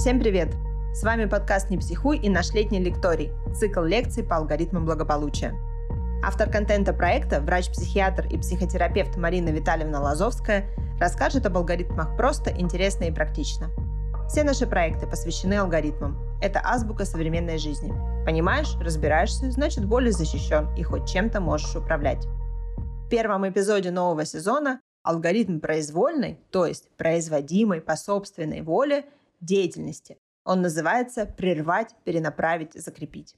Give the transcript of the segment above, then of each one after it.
Всем привет! С вами подкаст «Не психуй» и наш летний лекторий, цикл лекций по алгоритмам благополучия. Автор контента проекта, врач-психиатр и психотерапевт Марина Витальевна Лазовская расскажет об алгоритмах просто, интересно и практично. Все наши проекты посвящены алгоритмам. Это азбука современной жизни. Понимаешь, разбираешься, значит более защищен и хоть чем-то можешь управлять. В первом эпизоде нового сезона алгоритм произвольной, то есть производимой по собственной воле – деятельности. Он называется «прервать, перенаправить, закрепить».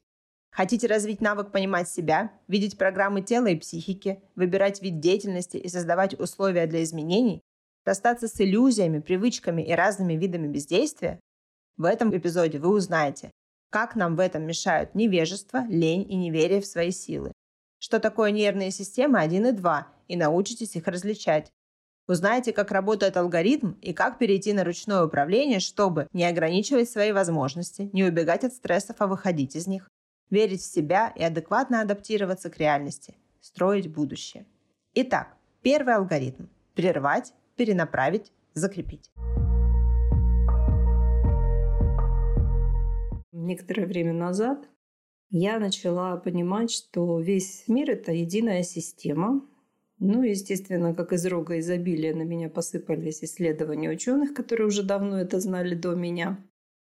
Хотите развить навык понимать себя, видеть программы тела и психики, выбирать вид деятельности и создавать условия для изменений, расстаться с иллюзиями, привычками и разными видами бездействия? В этом эпизоде вы узнаете, как нам в этом мешают невежество, лень и неверие в свои силы, что такое нервные системы 1 и 2, и научитесь их различать, Узнаете, как работает алгоритм и как перейти на ручное управление, чтобы не ограничивать свои возможности, не убегать от стрессов, а выходить из них, верить в себя и адекватно адаптироваться к реальности, строить будущее. Итак, первый алгоритм – прервать, перенаправить, закрепить. Некоторое время назад я начала понимать, что весь мир – это единая система, ну, естественно, как из рога изобилия на меня посыпались исследования ученых, которые уже давно это знали до меня.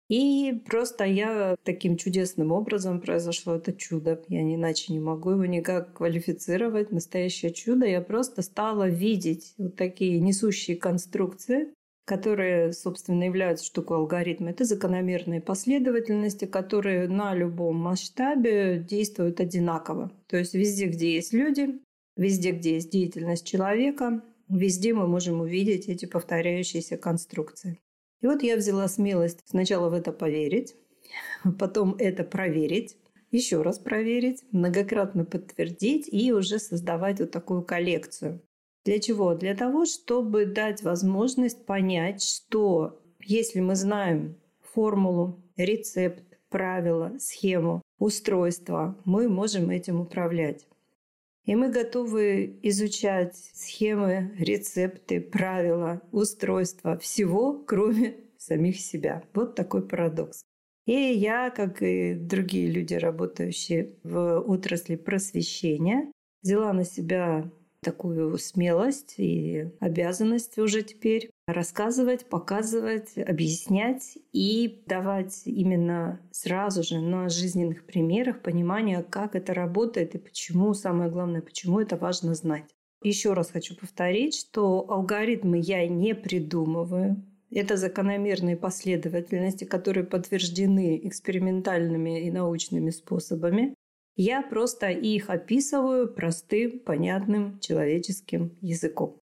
И просто я таким чудесным образом произошло это чудо. Я иначе не могу его никак квалифицировать. Настоящее чудо. Я просто стала видеть вот такие несущие конструкции, которые, собственно, являются штукой алгоритма. Это закономерные последовательности, которые на любом масштабе действуют одинаково. То есть везде, где есть люди, Везде, где есть деятельность человека, везде мы можем увидеть эти повторяющиеся конструкции. И вот я взяла смелость сначала в это поверить, потом это проверить, еще раз проверить, многократно подтвердить и уже создавать вот такую коллекцию. Для чего? Для того, чтобы дать возможность понять, что если мы знаем формулу, рецепт, правила, схему, устройство, мы можем этим управлять. И мы готовы изучать схемы, рецепты, правила, устройства всего, кроме самих себя. Вот такой парадокс. И я, как и другие люди, работающие в отрасли просвещения, взяла на себя такую смелость и обязанность уже теперь рассказывать, показывать, объяснять и давать именно сразу же на жизненных примерах понимание, как это работает и почему, самое главное, почему это важно знать. Еще раз хочу повторить, что алгоритмы я не придумываю. Это закономерные последовательности, которые подтверждены экспериментальными и научными способами. Я просто их описываю простым, понятным человеческим языком.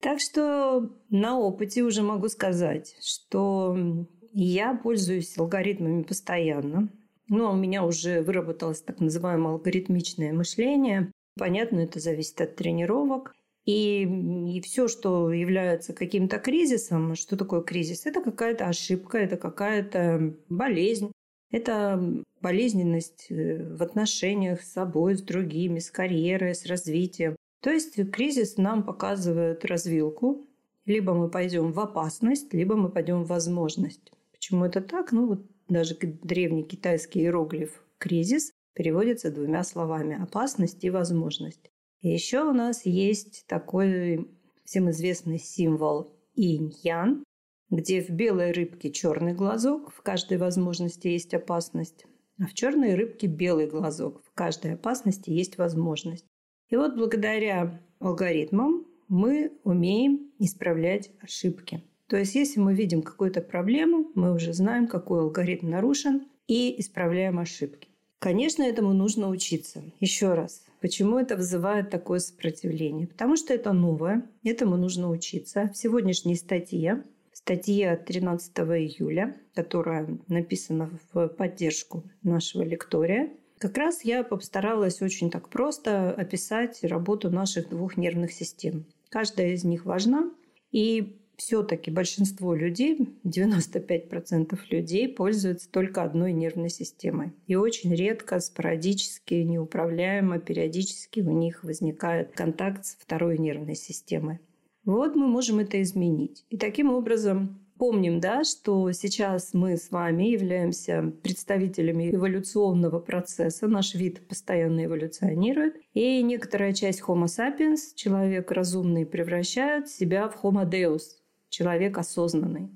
Так что на опыте уже могу сказать, что я пользуюсь алгоритмами постоянно. Ну, а у меня уже выработалось так называемое алгоритмичное мышление. Понятно, это зависит от тренировок. И, и все, что является каким-то кризисом, что такое кризис? Это какая-то ошибка, это какая-то болезнь, это болезненность э, в отношениях с собой, с другими, с карьерой, с развитием. То есть кризис нам показывает развилку. Либо мы пойдем в опасность, либо мы пойдем в возможность. Почему это так? Ну вот даже древний китайский иероглиф «кризис» переводится двумя словами – опасность и возможность. И еще у нас есть такой всем известный символ инь-ян, где в белой рыбке черный глазок, в каждой возможности есть опасность, а в черной рыбке белый глазок, в каждой опасности есть возможность. И вот благодаря алгоритмам мы умеем исправлять ошибки. То есть если мы видим какую-то проблему, мы уже знаем, какой алгоритм нарушен, и исправляем ошибки. Конечно, этому нужно учиться. Еще раз, почему это вызывает такое сопротивление? Потому что это новое, этому нужно учиться. В сегодняшней статье, статье 13 июля, которая написана в поддержку нашего лектория, как раз я постаралась очень так просто описать работу наших двух нервных систем. Каждая из них важна, и все-таки большинство людей, 95% людей, пользуются только одной нервной системой. И очень редко, спорадически, неуправляемо, периодически у них возникает контакт с второй нервной системой. Вот мы можем это изменить. И таким образом Помним, да, что сейчас мы с вами являемся представителями эволюционного процесса. Наш вид постоянно эволюционирует. И некоторая часть Homo sapiens, человек разумный, превращает себя в Homo deus, человек осознанный.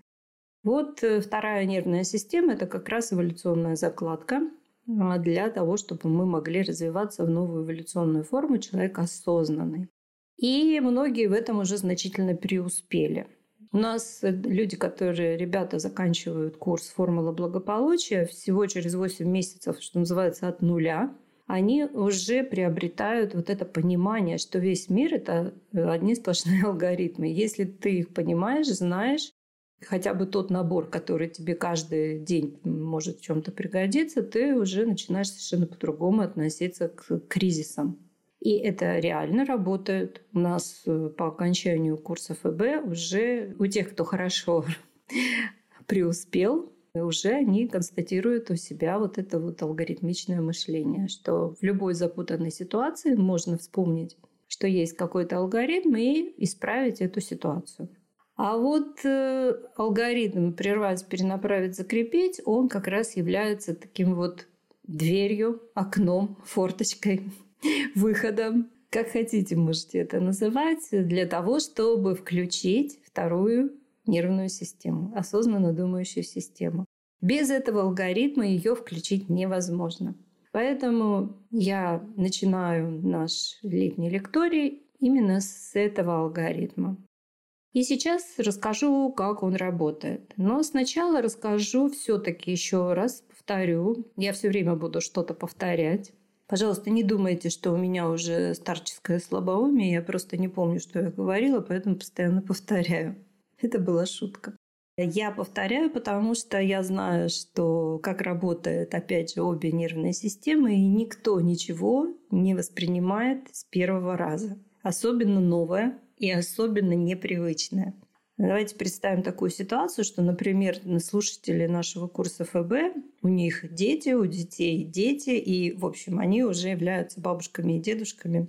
Вот э, вторая нервная система – это как раз эволюционная закладка а, для того, чтобы мы могли развиваться в новую эволюционную форму человек осознанный. И многие в этом уже значительно преуспели. У нас э, люди, которые, ребята, заканчивают курс «Формула благополучия» всего через 8 месяцев, что называется, от нуля, они уже приобретают вот это понимание, что весь мир – это э, одни сплошные алгоритмы. Если ты их понимаешь, знаешь, хотя бы тот набор, который тебе каждый день может в чем-то пригодиться, ты уже начинаешь совершенно по-другому относиться к кризисам. И это реально работает. У нас э, по окончанию курса ФБ уже у тех, кто хорошо преуспел, уже они констатируют у себя вот это вот алгоритмичное мышление, что в любой запутанной ситуации можно вспомнить, что есть какой-то алгоритм и исправить эту ситуацию. А вот э, алгоритм прервать, перенаправить, закрепить, он как раз является таким вот дверью, окном, форточкой, выходом, как хотите можете это называть, для того, чтобы включить вторую нервную систему, осознанно думающую систему. Без этого алгоритма ее включить невозможно. Поэтому я начинаю наш летний лекторий именно с этого алгоритма. И сейчас расскажу, как он работает. Но сначала расскажу все-таки еще раз, повторю. Я все время буду что-то повторять. Пожалуйста, не думайте, что у меня уже старческое слабоумие. Я просто не помню, что я говорила, поэтому постоянно повторяю. Это была шутка. Я повторяю, потому что я знаю, что как работает, опять же, обе нервные системы, и никто ничего не воспринимает с первого раза. Особенно новое, и особенно непривычное. Давайте представим такую ситуацию, что, например, слушатели нашего курса ФБ, у них дети, у детей дети, и, в общем, они уже являются бабушками и дедушками.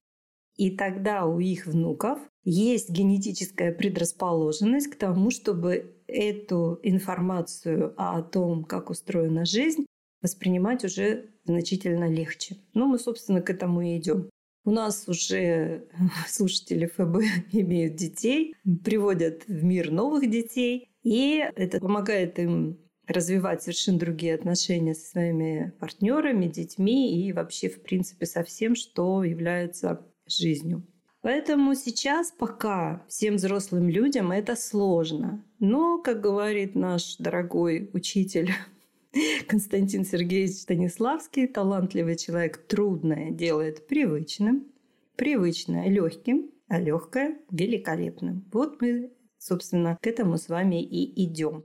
И тогда у их внуков есть генетическая предрасположенность к тому, чтобы эту информацию о том, как устроена жизнь, воспринимать уже значительно легче. Ну, мы, собственно, к этому и идем. У нас уже слушатели ФБ имеют детей, приводят в мир новых детей, и это помогает им развивать совершенно другие отношения со своими партнерами, детьми и вообще, в принципе, со всем, что является жизнью. Поэтому сейчас пока всем взрослым людям это сложно. Но, как говорит наш дорогой учитель Константин Сергеевич Станиславский, талантливый человек, трудное делает привычным, привычное легким, а легкое великолепным. Вот мы, собственно, к этому с вами и идем.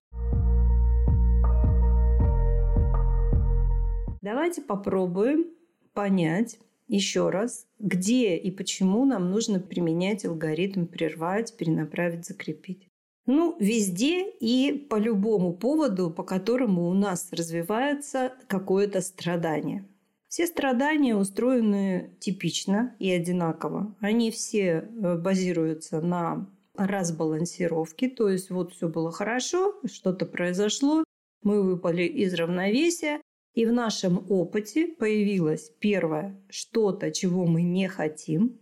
Давайте попробуем понять еще раз, где и почему нам нужно применять алгоритм прервать, перенаправить, закрепить. Ну, везде и по любому поводу, по которому у нас развивается какое-то страдание. Все страдания устроены типично и одинаково. Они все э, базируются на разбалансировке, то есть вот все было хорошо, что-то произошло, мы выпали из равновесия, и в нашем опыте появилось первое что-то, чего мы не хотим,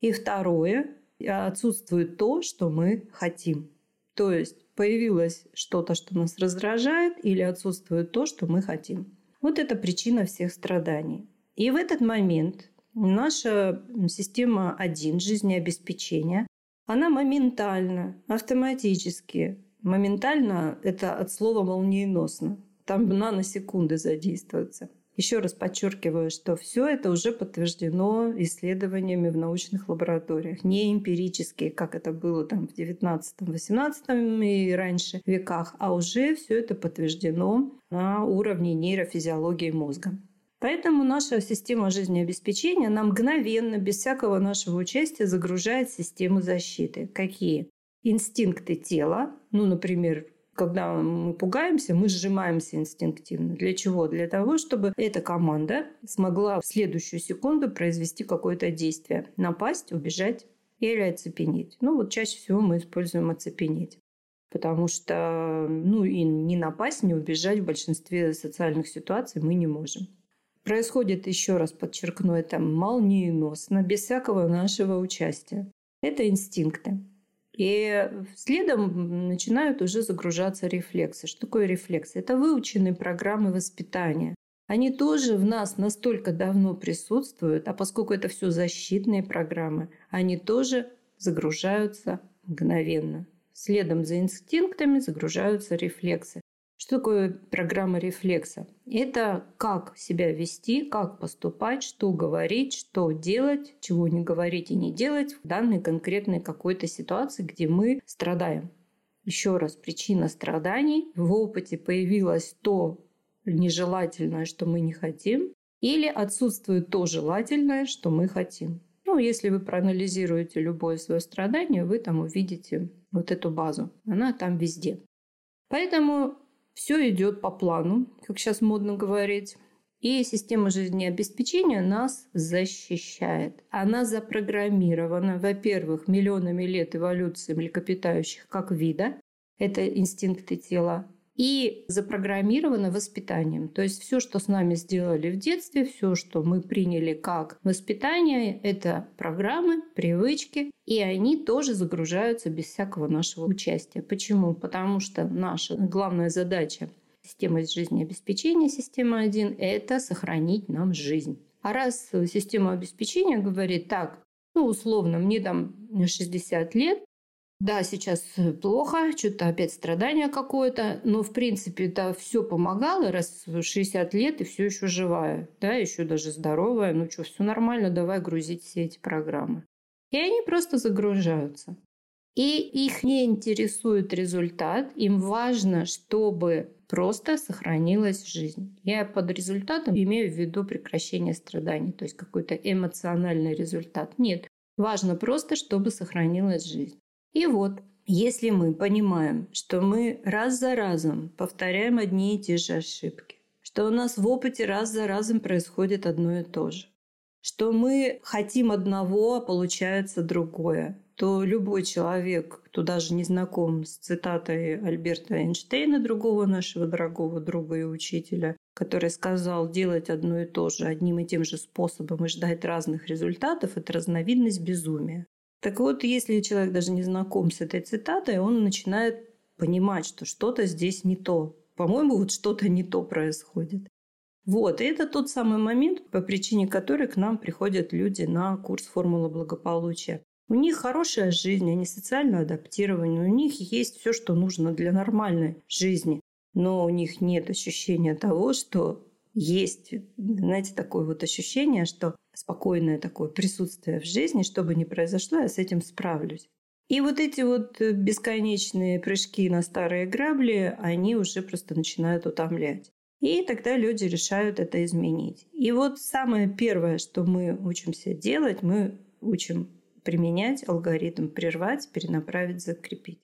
и второе отсутствует то, что мы хотим. То есть появилось что-то, что нас раздражает, или отсутствует то, что мы хотим. Вот это причина всех страданий. И в этот момент наша система 1 жизнеобеспечения, она моментально, автоматически, моментально это от слова молниеносно, там наносекунды задействуются – еще раз подчеркиваю, что все это уже подтверждено исследованиями в научных лабораториях, не эмпирически, как это было там в 19-18 и раньше веках, а уже все это подтверждено на уровне нейрофизиологии мозга. Поэтому наша система жизнеобеспечения нам мгновенно, без всякого нашего участия, загружает систему защиты. Какие? Инстинкты тела, ну, например, когда мы пугаемся, мы сжимаемся инстинктивно. Для чего? Для того, чтобы эта команда смогла в следующую секунду произвести какое-то действие. Напасть, убежать или оцепенеть. Ну вот чаще всего мы используем оцепенеть. потому что ну, и не напасть, не убежать в большинстве социальных ситуаций мы не можем. Происходит, еще раз подчеркну, это молниеносно, без всякого нашего участия. Это инстинкты. И следом начинают уже загружаться рефлексы. Что такое рефлексы? Это выученные программы воспитания. Они тоже в нас настолько давно присутствуют, а поскольку это все защитные программы, они тоже загружаются мгновенно. Следом за инстинктами загружаются рефлексы. Что такое программа рефлекса? Это как себя вести, как поступать, что говорить, что делать, чего не говорить и не делать в данной конкретной какой-то ситуации, где мы страдаем. Еще раз, причина страданий. В опыте появилось то нежелательное, что мы не хотим, или отсутствует то желательное, что мы хотим. Ну, если вы проанализируете любое свое страдание, вы там увидите вот эту базу. Она там везде. Поэтому все идет по плану, как сейчас модно говорить. И система жизнеобеспечения нас защищает. Она запрограммирована, во-первых, миллионами лет эволюции млекопитающих как вида. Это инстинкты тела и запрограммировано воспитанием. То есть все, что с нами сделали в детстве, все, что мы приняли как воспитание, это программы, привычки, и они тоже загружаются без всякого нашего участия. Почему? Потому что наша главная задача системы жизнеобеспечения, система 1, это сохранить нам жизнь. А раз система обеспечения говорит так, ну, условно, мне там 60 лет, да, сейчас плохо, что-то опять страдание какое-то, но в принципе это все помогало, раз 60 лет и все еще живая, да, еще даже здоровая, ну что, все нормально, давай грузить все эти программы. И они просто загружаются. И их не интересует результат, им важно, чтобы просто сохранилась жизнь. Я под результатом имею в виду прекращение страданий, то есть какой-то эмоциональный результат. Нет, важно просто, чтобы сохранилась жизнь. И вот, если мы понимаем, что мы раз за разом повторяем одни и те же ошибки, что у нас в опыте раз за разом происходит одно и то же, что мы хотим одного, а получается другое, то любой человек, кто даже не знаком с цитатой Альберта Эйнштейна, другого нашего дорогого друга и учителя, который сказал делать одно и то же одним и тем же способом и ждать разных результатов, это разновидность безумия. Так вот, если человек даже не знаком с этой цитатой, он начинает понимать, что что-то здесь не то. По-моему, вот что-то не то происходит. Вот, и это тот самый момент, по причине которой к нам приходят люди на курс «Формула благополучия». У них хорошая жизнь, они социально адаптированы, у них есть все, что нужно для нормальной жизни. Но у них нет ощущения того, что есть, знаете, такое вот ощущение, что спокойное такое присутствие в жизни, что бы ни произошло, я с этим справлюсь. И вот эти вот бесконечные прыжки на старые грабли, они уже просто начинают утомлять. И тогда люди решают это изменить. И вот самое первое, что мы учимся делать, мы учим применять алгоритм прервать, перенаправить, закрепить.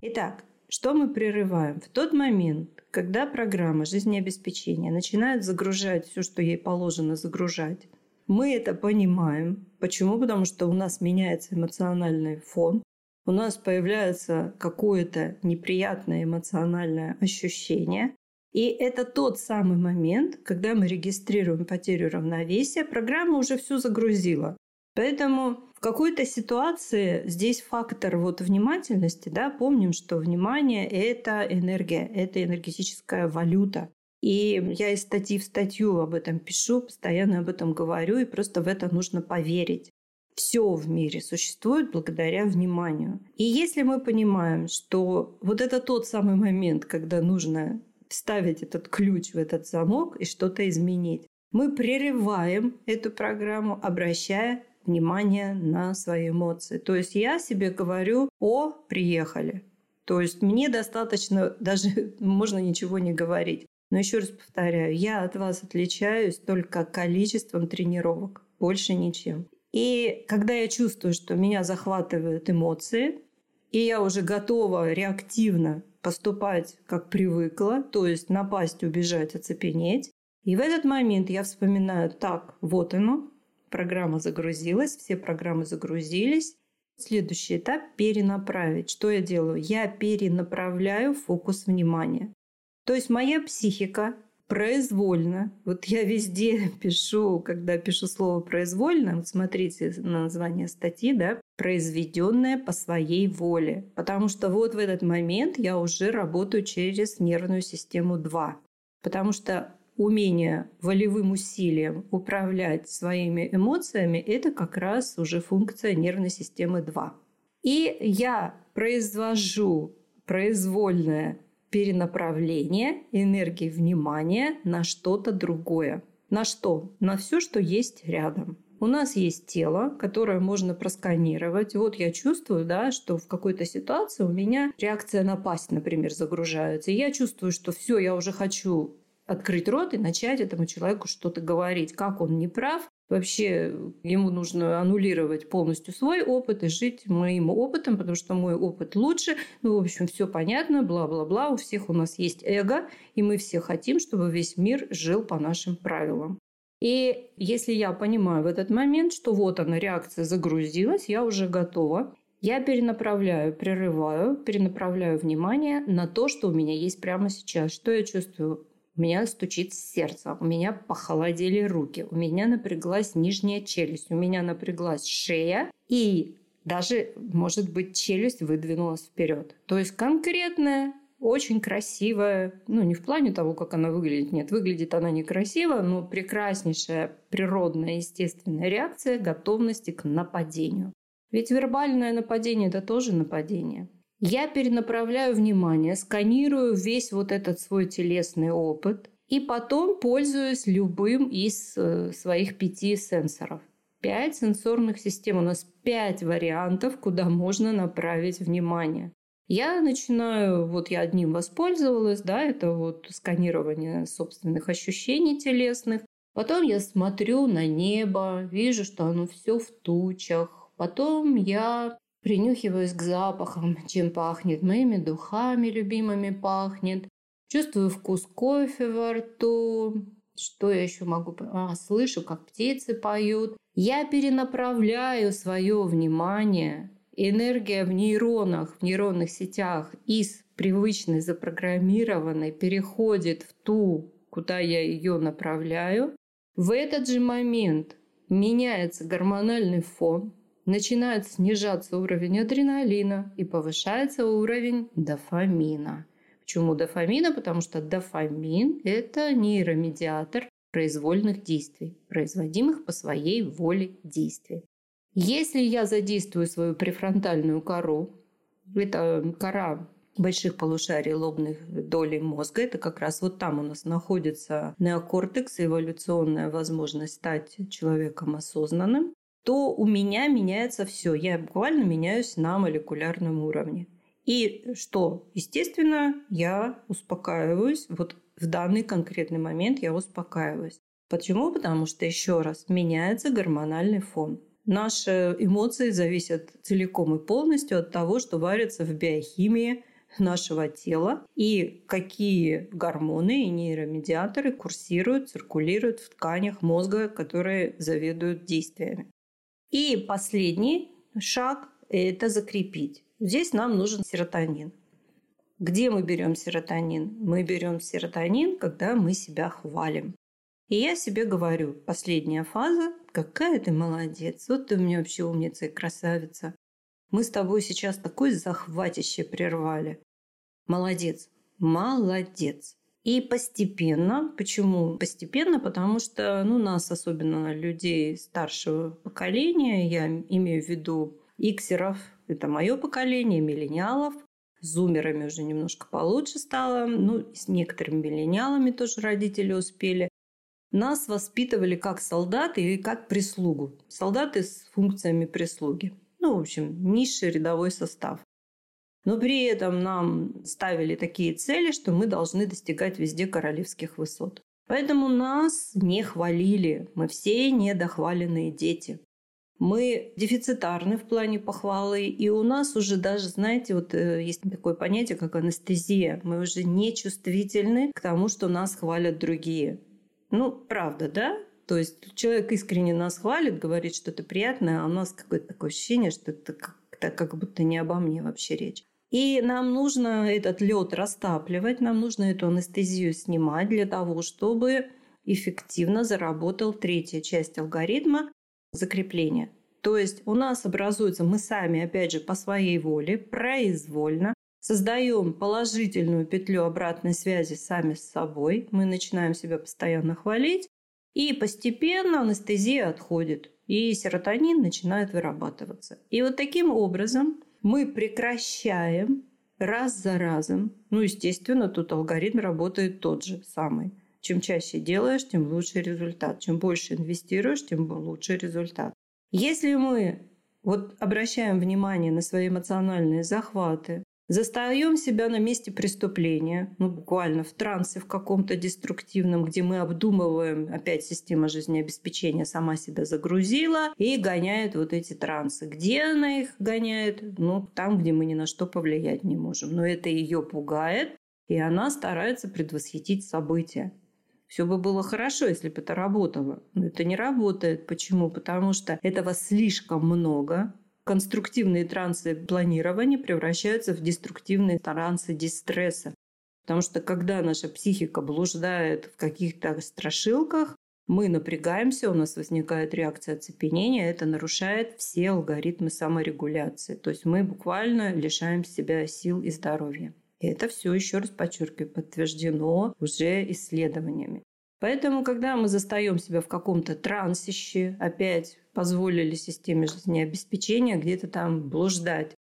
Итак, что мы прерываем? В тот момент, когда программа жизнеобеспечения начинает загружать все, что ей положено загружать, мы это понимаем. Почему? Потому что у нас меняется эмоциональный фон, у нас появляется какое-то неприятное эмоциональное ощущение. И это тот самый момент, когда мы регистрируем потерю равновесия, программа уже все загрузила. Поэтому какой-то ситуации здесь фактор вот внимательности, да, помним, что внимание – это энергия, это энергетическая валюта. И я из статьи в статью об этом пишу, постоянно об этом говорю, и просто в это нужно поверить. Все в мире существует благодаря вниманию. И если мы понимаем, что вот это тот самый момент, когда нужно вставить этот ключ в этот замок и что-то изменить, мы прерываем эту программу, обращая внимание на свои эмоции. То есть я себе говорю, о, приехали. То есть мне достаточно, даже можно ничего не говорить. Но еще раз повторяю, я от вас отличаюсь только количеством тренировок, больше ничем. И когда я чувствую, что меня захватывают эмоции, и я уже готова реактивно поступать, как привыкла, то есть напасть, убежать, оцепенеть, и в этот момент я вспоминаю, так, вот оно, программа загрузилась, все программы загрузились, Следующий этап – перенаправить. Что я делаю? Я перенаправляю фокус внимания. То есть моя психика произвольно. Вот я везде пишу, когда пишу слово произвольно, вот смотрите на название статьи, да, произведенное по своей воле. Потому что вот в этот момент я уже работаю через нервную систему 2. Потому что умение волевым усилием управлять своими эмоциями – это как раз уже функция нервной системы 2. И я произвожу произвольное перенаправление энергии внимания на что-то другое. На что? На все, что есть рядом. У нас есть тело, которое можно просканировать. Вот я чувствую, да, что в какой-то ситуации у меня реакция напасть, например, загружается. И я чувствую, что все, я уже хочу открыть рот и начать этому человеку что-то говорить. Как он не прав, вообще ему нужно аннулировать полностью свой опыт и жить моим опытом, потому что мой опыт лучше. Ну, в общем, все понятно, бла-бла-бла. У всех у нас есть эго, и мы все хотим, чтобы весь мир жил по нашим правилам. И если я понимаю в этот момент, что вот она, реакция загрузилась, я уже готова, я перенаправляю, прерываю, перенаправляю внимание на то, что у меня есть прямо сейчас. Что я чувствую? У меня стучит сердце, у меня похолодели руки, у меня напряглась нижняя челюсть, у меня напряглась шея и даже, может быть, челюсть выдвинулась вперед. То есть конкретная, очень красивая, ну не в плане того, как она выглядит, нет, выглядит она некрасиво, но прекраснейшая природная естественная реакция готовности к нападению. Ведь вербальное нападение – это тоже нападение. Я перенаправляю внимание, сканирую весь вот этот свой телесный опыт и потом пользуюсь любым из э, своих пяти сенсоров. Пять сенсорных систем. У нас пять вариантов, куда можно направить внимание. Я начинаю, вот я одним воспользовалась, да, это вот сканирование собственных ощущений телесных. Потом я смотрю на небо, вижу, что оно все в тучах. Потом я Принюхиваюсь к запахам, чем пахнет, моими духами любимыми пахнет. Чувствую вкус кофе во рту. Что я еще могу? А, слышу, как птицы поют. Я перенаправляю свое внимание. Энергия в нейронах, в нейронных сетях из привычной запрограммированной переходит в ту, куда я ее направляю. В этот же момент меняется гормональный фон, начинает снижаться уровень адреналина и повышается уровень дофамина. Почему дофамина? Потому что дофамин – это нейромедиатор произвольных действий, производимых по своей воле действий. Если я задействую свою префронтальную кору, это кора больших полушарий лобных долей мозга. Это как раз вот там у нас находится неокортекс, эволюционная возможность стать человеком осознанным то у меня меняется все. Я буквально меняюсь на молекулярном уровне. И что? Естественно, я успокаиваюсь. Вот в данный конкретный момент я успокаиваюсь. Почему? Потому что, еще раз, меняется гормональный фон. Наши эмоции зависят целиком и полностью от того, что варится в биохимии нашего тела и какие гормоны и нейромедиаторы курсируют, циркулируют в тканях мозга, которые заведуют действиями. И последний шаг – это закрепить. Здесь нам нужен серотонин. Где мы берем серотонин? Мы берем серотонин, когда мы себя хвалим. И я себе говорю, последняя фаза, какая ты молодец, вот ты у меня вообще умница и красавица. Мы с тобой сейчас такой захватище прервали. Молодец, молодец. И постепенно, почему постепенно? Потому что ну, нас, особенно людей старшего поколения, я имею в виду иксеров, это мое поколение, миллениалов, зумерами уже немножко получше стало, ну, с некоторыми миллениалами тоже родители успели. Нас воспитывали как солдаты и как прислугу. Солдаты с функциями прислуги. Ну, в общем, низший рядовой состав. Но при этом нам ставили такие цели, что мы должны достигать везде королевских высот. Поэтому нас не хвалили. Мы все недохваленные дети. Мы дефицитарны в плане похвалы, и у нас уже даже, знаете, вот э, есть такое понятие, как анестезия. Мы уже не чувствительны к тому, что нас хвалят другие. Ну, правда, да? То есть человек искренне нас хвалит, говорит что это приятное, а у нас какое-то такое ощущение, что это так как будто не обо мне вообще речь. И нам нужно этот лед растапливать, нам нужно эту анестезию снимать для того, чтобы эффективно заработал третья часть алгоритма закрепления. То есть у нас образуется, мы сами, опять же, по своей воле, произвольно создаем положительную петлю обратной связи сами с собой. Мы начинаем себя постоянно хвалить, и постепенно анестезия отходит, и серотонин начинает вырабатываться. И вот таким образом мы прекращаем раз за разом. Ну, естественно, тут алгоритм работает тот же самый. Чем чаще делаешь, тем лучше результат. Чем больше инвестируешь, тем лучше результат. Если мы вот обращаем внимание на свои эмоциональные захваты, Застаем себя на месте преступления, ну, буквально в трансе в каком-то деструктивном, где мы обдумываем, опять система жизнеобеспечения сама себя загрузила и гоняет вот эти трансы. Где она их гоняет? Ну, там, где мы ни на что повлиять не можем. Но это ее пугает, и она старается предвосхитить события. Все бы было хорошо, если бы это работало. Но это не работает. Почему? Потому что этого слишком много, конструктивные трансы планирования превращаются в деструктивные трансы дистресса. Потому что когда наша психика блуждает в каких-то страшилках, мы напрягаемся, у нас возникает реакция оцепенения, это нарушает все алгоритмы саморегуляции. То есть мы буквально лишаем себя сил и здоровья. И это все, еще раз подчеркиваю, подтверждено уже исследованиями. Поэтому, когда мы застаем себя в каком-то трансище, опять позволили системе жизнеобеспечения где-то там блуждать,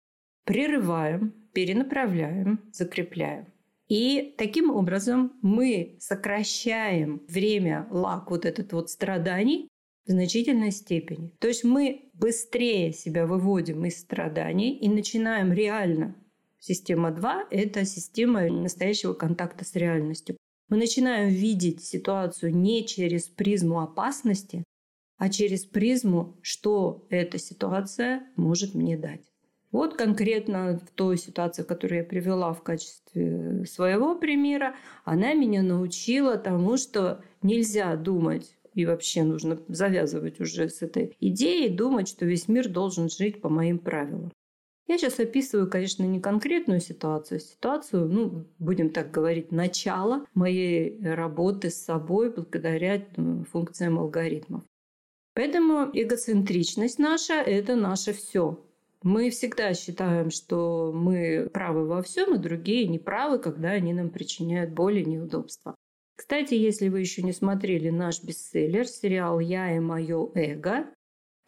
прерываем, перенаправляем, закрепляем. И таким образом мы сокращаем время лак вот этот вот страданий в значительной степени. То есть мы быстрее себя выводим из страданий и начинаем реально. Система 2 – это система настоящего контакта с реальностью. Мы начинаем видеть ситуацию не через призму опасности, а через призму, что эта ситуация может мне дать. Вот конкретно в той ситуации, которую я привела в качестве своего примера, она меня научила тому, что нельзя думать и вообще нужно завязывать уже с этой идеей, думать, что весь мир должен жить по моим правилам. Я сейчас описываю, конечно, не конкретную ситуацию, а ситуацию, ну, будем так говорить, начало моей работы с собой благодаря ну, функциям алгоритмов. Поэтому эгоцентричность наша – это наше все. Мы всегда считаем, что мы правы во всем, и другие не правы, когда они нам причиняют боль и неудобства. Кстати, если вы еще не смотрели наш бестселлер, сериал «Я и мое эго»,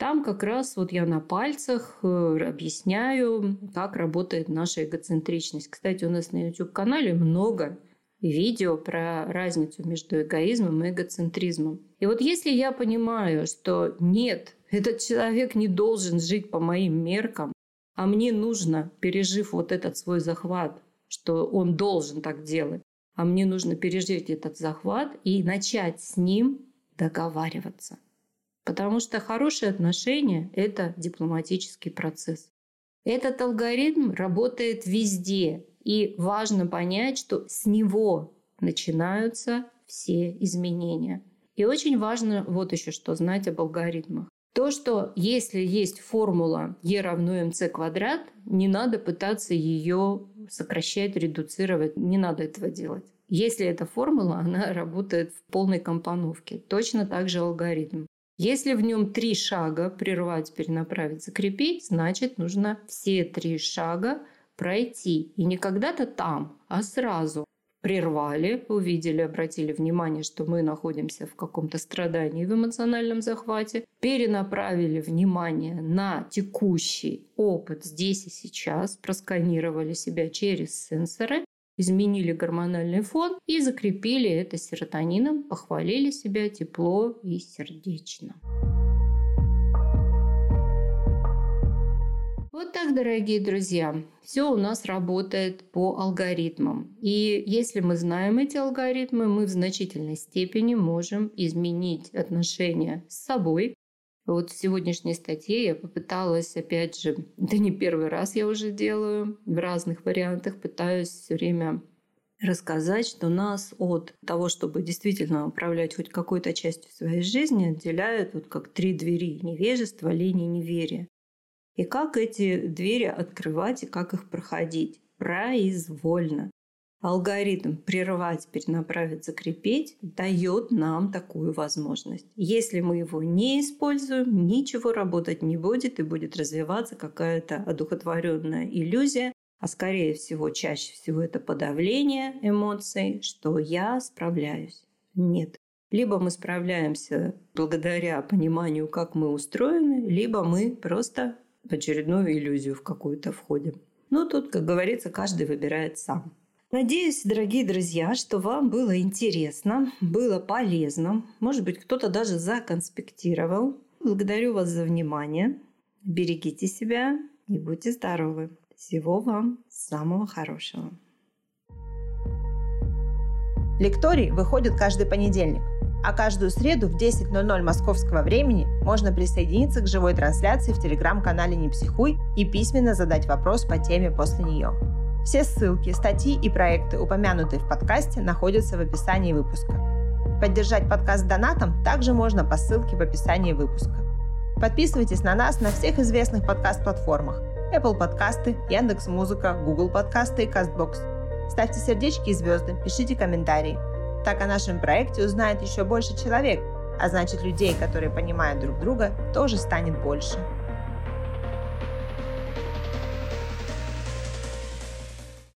там как раз вот я на пальцах э, объясняю, как работает наша эгоцентричность. Кстати, у нас на YouTube-канале много видео про разницу между эгоизмом и эгоцентризмом. И вот если я понимаю, что нет, этот человек не должен жить по моим меркам, а мне нужно, пережив вот этот свой захват, что он должен так делать, а мне нужно пережить этот захват и начать с ним договариваться. Потому что хорошие отношения – это дипломатический процесс. Этот алгоритм работает везде. И важно понять, что с него начинаются все изменения. И очень важно вот еще что знать об алгоритмах. То, что если есть формула E равно mc квадрат, не надо пытаться ее сокращать, редуцировать, не надо этого делать. Если эта формула, она работает в полной компоновке. Точно так же алгоритм. Если в нем три шага прервать, перенаправить, закрепить, значит нужно все три шага пройти. И не когда-то там, а сразу. Прервали, увидели, обратили внимание, что мы находимся в каком-то страдании в эмоциональном захвате, перенаправили внимание на текущий опыт здесь и сейчас, просканировали себя через сенсоры изменили гормональный фон и закрепили это серотонином, похвалили себя тепло и сердечно. Вот так, дорогие друзья, все у нас работает по алгоритмам. И если мы знаем эти алгоритмы, мы в значительной степени можем изменить отношения с собой, вот в сегодняшней статье я попыталась, опять же, да не первый раз я уже делаю, в разных вариантах пытаюсь все время рассказать, что нас от того, чтобы действительно управлять хоть какой-то частью своей жизни, отделяют вот как три двери – невежество, лень и неверие. И как эти двери открывать и как их проходить? Произвольно. Алгоритм прервать, перенаправить, закрепить дает нам такую возможность. Если мы его не используем, ничего работать не будет и будет развиваться какая-то одухотворенная иллюзия, а скорее всего, чаще всего это подавление эмоций, что я справляюсь. Нет. Либо мы справляемся благодаря пониманию, как мы устроены, либо мы просто в очередную иллюзию в какую-то входим. Но тут, как говорится, каждый выбирает сам. Надеюсь, дорогие друзья, что вам было интересно, было полезно. Может быть, кто-то даже законспектировал. Благодарю вас за внимание. Берегите себя и будьте здоровы. Всего вам самого хорошего. Лекторий выходит каждый понедельник, а каждую среду в 10.00 московского времени можно присоединиться к живой трансляции в телеграм-канале «Не психуй» и письменно задать вопрос по теме после нее. Все ссылки, статьи и проекты, упомянутые в подкасте, находятся в описании выпуска. Поддержать подкаст донатом также можно по ссылке в описании выпуска. Подписывайтесь на нас на всех известных подкаст-платформах Apple подкасты, Яндекс Музыка, Google подкасты и CastBox. Ставьте сердечки и звезды, пишите комментарии. Так о нашем проекте узнает еще больше человек, а значит людей, которые понимают друг друга, тоже станет больше.